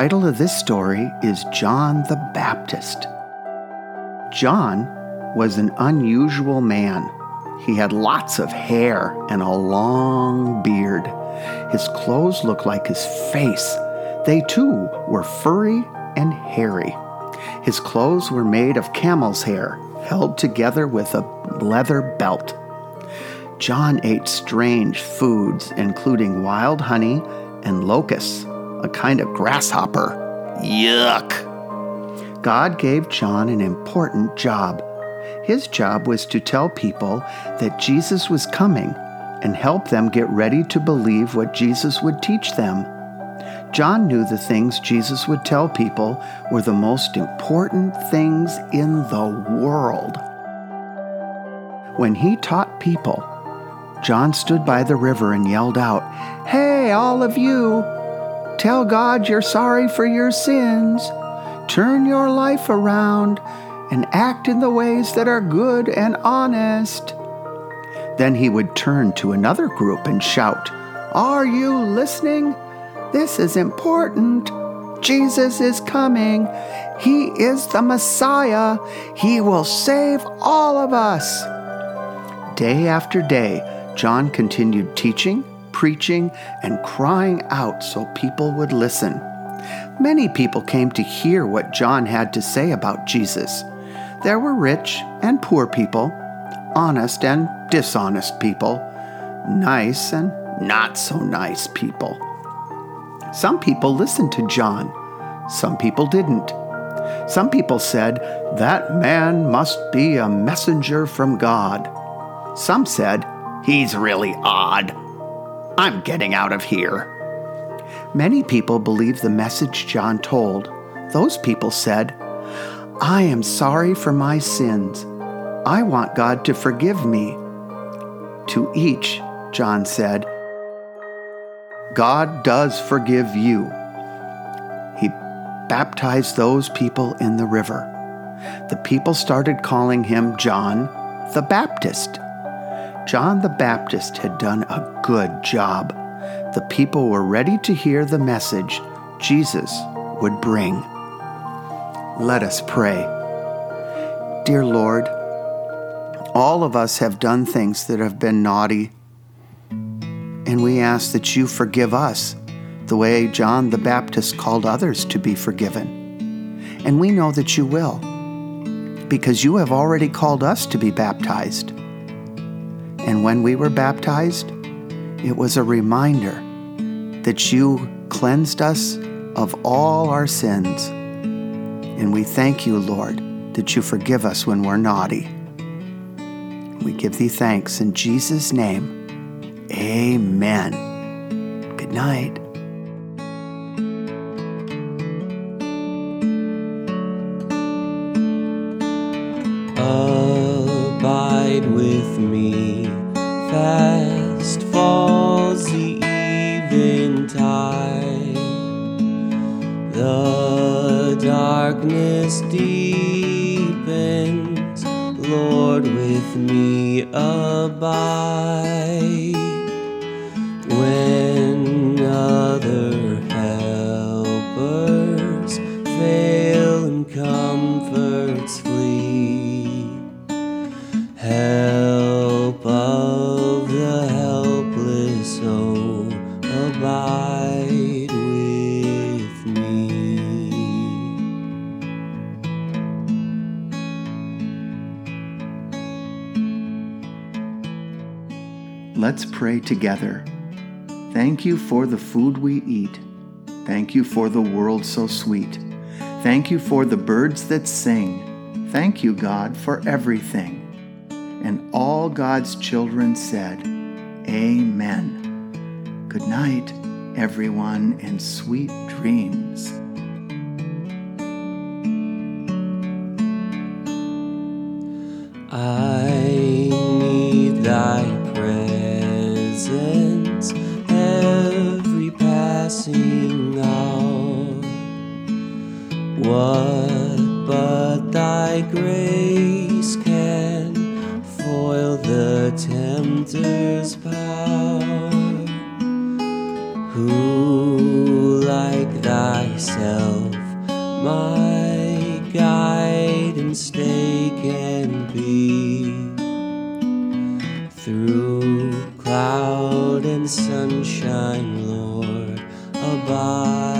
Title of this story is John the Baptist. John was an unusual man. He had lots of hair and a long beard. His clothes looked like his face. They too were furry and hairy. His clothes were made of camel's hair, held together with a leather belt. John ate strange foods, including wild honey and locusts, a kind of grasshopper. Yuck! God gave John an important job. His job was to tell people that Jesus was coming and help them get ready to believe what Jesus would teach them. John knew the things Jesus would tell people were the most important things in the world. When he taught people, John stood by the river and yelled out, Hey, all of you! Tell God you're sorry for your sins. Turn your life around and act in the ways that are good and honest. Then he would turn to another group and shout, Are you listening? This is important. Jesus is coming. He is the Messiah. He will save all of us. Day after day, John continued teaching, preaching, and crying out so people would listen. Many people came to hear what John had to say about Jesus. There were rich and poor people, honest and dishonest people, nice and not so nice people. Some people listened to John, some people didn't. Some people said, That man must be a messenger from God. Some said, He's really odd. I'm getting out of here. Many people believed the message John told. Those people said, I am sorry for my sins. I want God to forgive me. To each, John said, God does forgive you. He baptized those people in the river. The people started calling him John the Baptist. John the Baptist had done a good job. The people were ready to hear the message Jesus would bring. Let us pray. Dear Lord, all of us have done things that have been naughty, and we ask that you forgive us the way John the Baptist called others to be forgiven. And we know that you will. because you have already called us to be baptized. And when we were baptized, it was a reminder that you cleansed us of all our sins. And we thank you, Lord, that you forgive us when we're naughty. We give thee thanks in Jesus' name. Amen. Good night. Abide with me, fast falls the eventide. The darkness deepens, Lord, with me abide. Let's pray together. Thank you for the food we eat. Thank you for the world so sweet. Thank you for the birds that sing. Thank you, God, for everything. And all God's children said, Amen. Good night, everyone, and sweet dreams. I What but thy grace can foil the tempter's power? Who like thyself my guide and stay can be through cloud and sunshine, Lord, abide